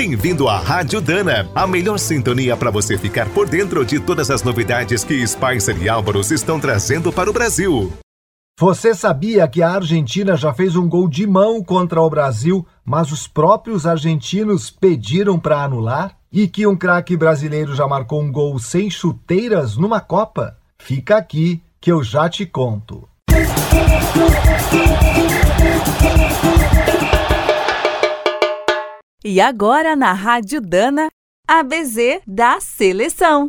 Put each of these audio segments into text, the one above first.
Bem-vindo à Rádio Dana, a melhor sintonia para você ficar por dentro de todas as novidades que Spicer e Álvaros estão trazendo para o Brasil. Você sabia que a Argentina já fez um gol de mão contra o Brasil, mas os próprios argentinos pediram para anular? E que um craque brasileiro já marcou um gol sem chuteiras numa Copa? Fica aqui que eu já te conto. E agora na Rádio Dana, a BZ da seleção.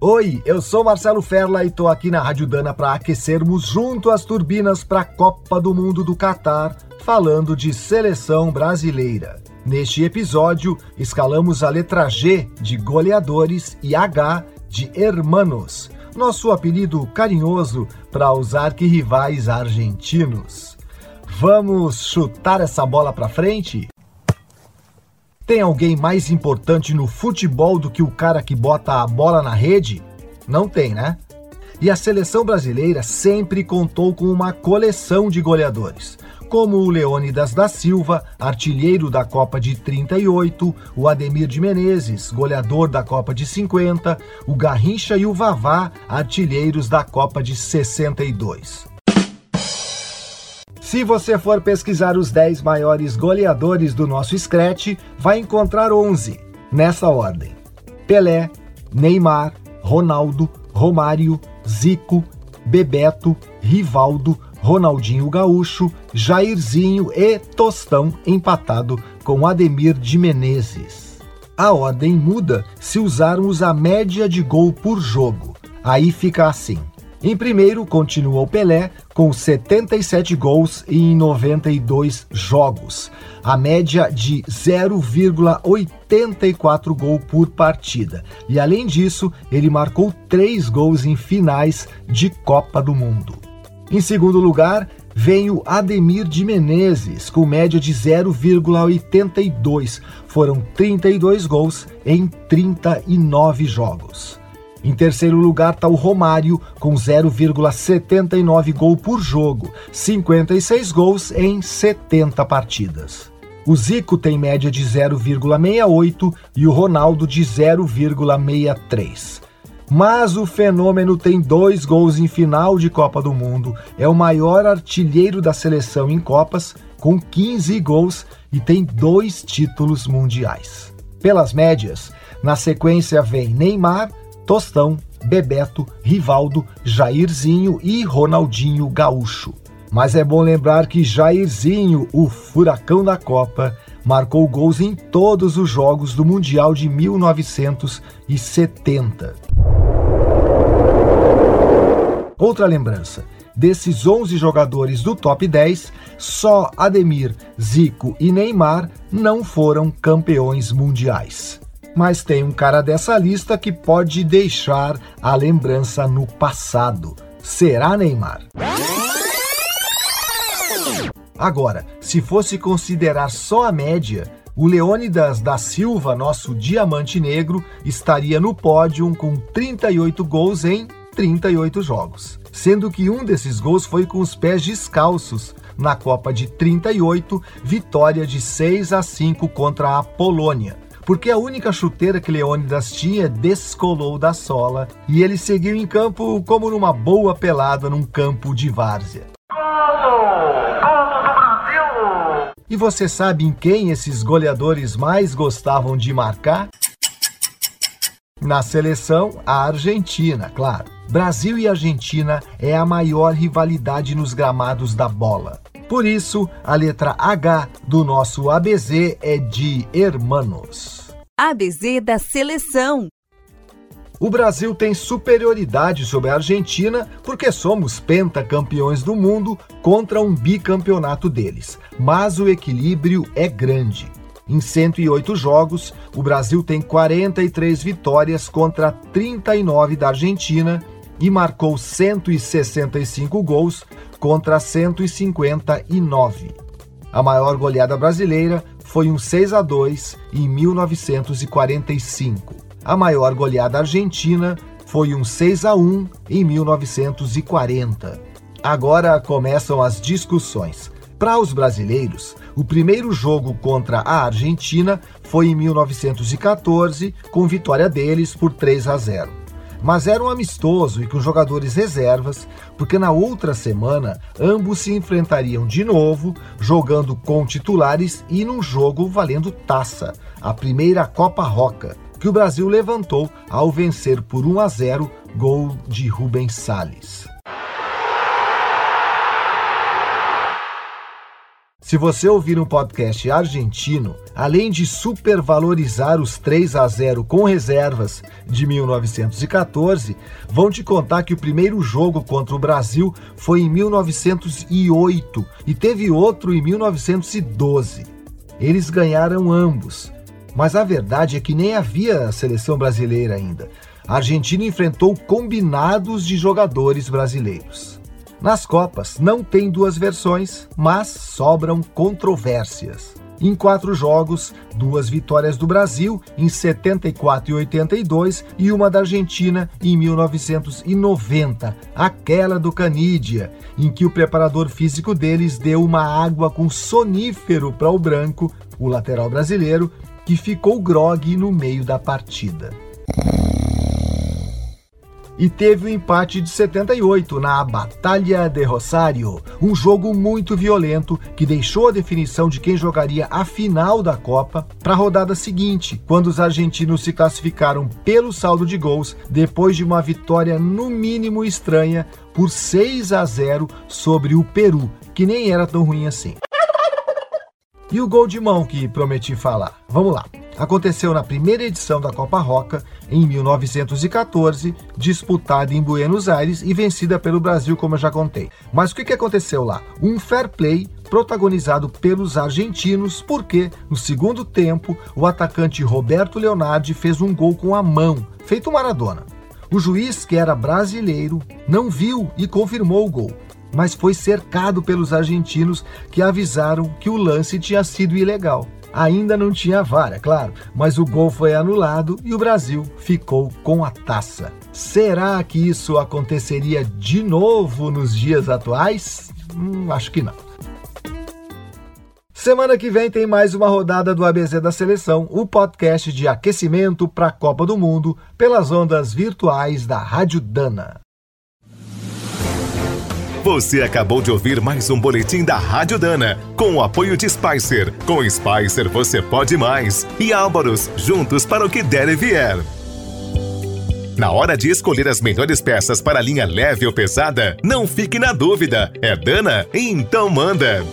Oi, eu sou Marcelo Ferla e tô aqui na Rádio Dana para aquecermos junto as turbinas para a Copa do Mundo do Catar, falando de seleção brasileira. Neste episódio, escalamos a letra G de goleadores e H de hermanos, nosso apelido carinhoso para os arquirrivais argentinos. Vamos chutar essa bola para frente? Tem alguém mais importante no futebol do que o cara que bota a bola na rede? Não tem, né? E a seleção brasileira sempre contou com uma coleção de goleadores, como o Leônidas da Silva, artilheiro da Copa de 38, o Ademir de Menezes, goleador da Copa de 50, o Garrincha e o Vavá, artilheiros da Copa de 62. Se você for pesquisar os 10 maiores goleadores do nosso Scratch, vai encontrar 11, nessa ordem: Pelé, Neymar, Ronaldo, Romário, Zico, Bebeto, Rivaldo, Ronaldinho Gaúcho, Jairzinho e Tostão, empatado com Ademir de Menezes. A ordem muda se usarmos a média de gol por jogo. Aí fica assim: em primeiro, continua o Pelé, com 77 gols em 92 jogos, a média de 0,84 gol por partida. E além disso, ele marcou três gols em finais de Copa do Mundo. Em segundo lugar, vem o Ademir de Menezes, com média de 0,82. Foram 32 gols em 39 jogos. Em terceiro lugar está o Romário, com 0,79 gol por jogo, 56 gols em 70 partidas. O Zico tem média de 0,68 e o Ronaldo de 0,63. Mas o fenômeno tem dois gols em final de Copa do Mundo, é o maior artilheiro da seleção em Copas, com 15 gols e tem dois títulos mundiais. Pelas médias, na sequência vem Neymar, Tostão, Bebeto, Rivaldo, Jairzinho e Ronaldinho Gaúcho. Mas é bom lembrar que Jairzinho, o furacão da Copa, marcou gols em todos os jogos do Mundial de 1970. Outra lembrança: desses 11 jogadores do top 10, só Ademir, Zico e Neymar não foram campeões mundiais mas tem um cara dessa lista que pode deixar a lembrança no passado. Será Neymar? Agora, se fosse considerar só a média, o Leônidas da Silva, nosso diamante negro, estaria no pódio com 38 gols em 38 jogos. Sendo que um desses gols foi com os pés descalços, na Copa de 38, vitória de 6 a 5 contra a Polônia porque a única chuteira que Leônidas tinha descolou da sola e ele seguiu em campo como numa boa pelada num campo de várzea. E você sabe em quem esses goleadores mais gostavam de marcar? Na seleção, a Argentina, claro. Brasil e Argentina é a maior rivalidade nos gramados da bola. Por isso, a letra H do nosso ABZ é de hermanos. ABZ da seleção. O Brasil tem superioridade sobre a Argentina porque somos pentacampeões do mundo contra um bicampeonato deles. Mas o equilíbrio é grande. Em 108 jogos, o Brasil tem 43 vitórias contra 39 da Argentina e marcou 165 gols contra 159. A maior goleada brasileira foi um 6 a 2 em 1945. A maior goleada argentina foi um 6 a 1 em 1940. Agora começam as discussões. Para os brasileiros, o primeiro jogo contra a Argentina foi em 1914, com vitória deles por 3 a 0. Mas era um amistoso e com jogadores reservas, porque na outra semana ambos se enfrentariam de novo, jogando com titulares e num jogo valendo taça, a primeira Copa Roca, que o Brasil levantou ao vencer por 1 a 0, gol de Rubens Salles. Se você ouvir um podcast argentino, além de supervalorizar os 3 a 0 com reservas de 1914, vão te contar que o primeiro jogo contra o Brasil foi em 1908 e teve outro em 1912. Eles ganharam ambos, mas a verdade é que nem havia seleção brasileira ainda. A Argentina enfrentou combinados de jogadores brasileiros. Nas Copas não tem duas versões, mas sobram controvérsias. Em quatro jogos, duas vitórias do Brasil em 74 e 82 e uma da Argentina em 1990, aquela do Canídia, em que o preparador físico deles deu uma água com sonífero para o branco, o lateral brasileiro, que ficou grogue no meio da partida e teve o um empate de 78 na Batalha de Rosário, um jogo muito violento que deixou a definição de quem jogaria a final da Copa para a rodada seguinte, quando os argentinos se classificaram pelo saldo de gols depois de uma vitória no mínimo estranha por 6 a 0 sobre o Peru, que nem era tão ruim assim. E o gol de mão que prometi falar? Vamos lá aconteceu na primeira edição da Copa Roca, em 1914, disputada em Buenos Aires e vencida pelo Brasil, como eu já contei. Mas o que aconteceu lá? Um fair play protagonizado pelos argentinos, porque no segundo tempo o atacante Roberto Leonardi fez um gol com a mão, feito Maradona. O juiz, que era brasileiro, não viu e confirmou o gol, mas foi cercado pelos argentinos que avisaram que o lance tinha sido ilegal. Ainda não tinha vara, é claro, mas o gol foi anulado e o Brasil ficou com a taça. Será que isso aconteceria de novo nos dias atuais? Hum, acho que não. Semana que vem tem mais uma rodada do ABC da Seleção, o podcast de aquecimento para a Copa do Mundo pelas ondas virtuais da Rádio Dana. Você acabou de ouvir mais um boletim da Rádio Dana, com o apoio de Spicer. Com Spicer você pode mais. E Álvaros, juntos para o que der e vier. Na hora de escolher as melhores peças para linha leve ou pesada, não fique na dúvida. É Dana? Então manda!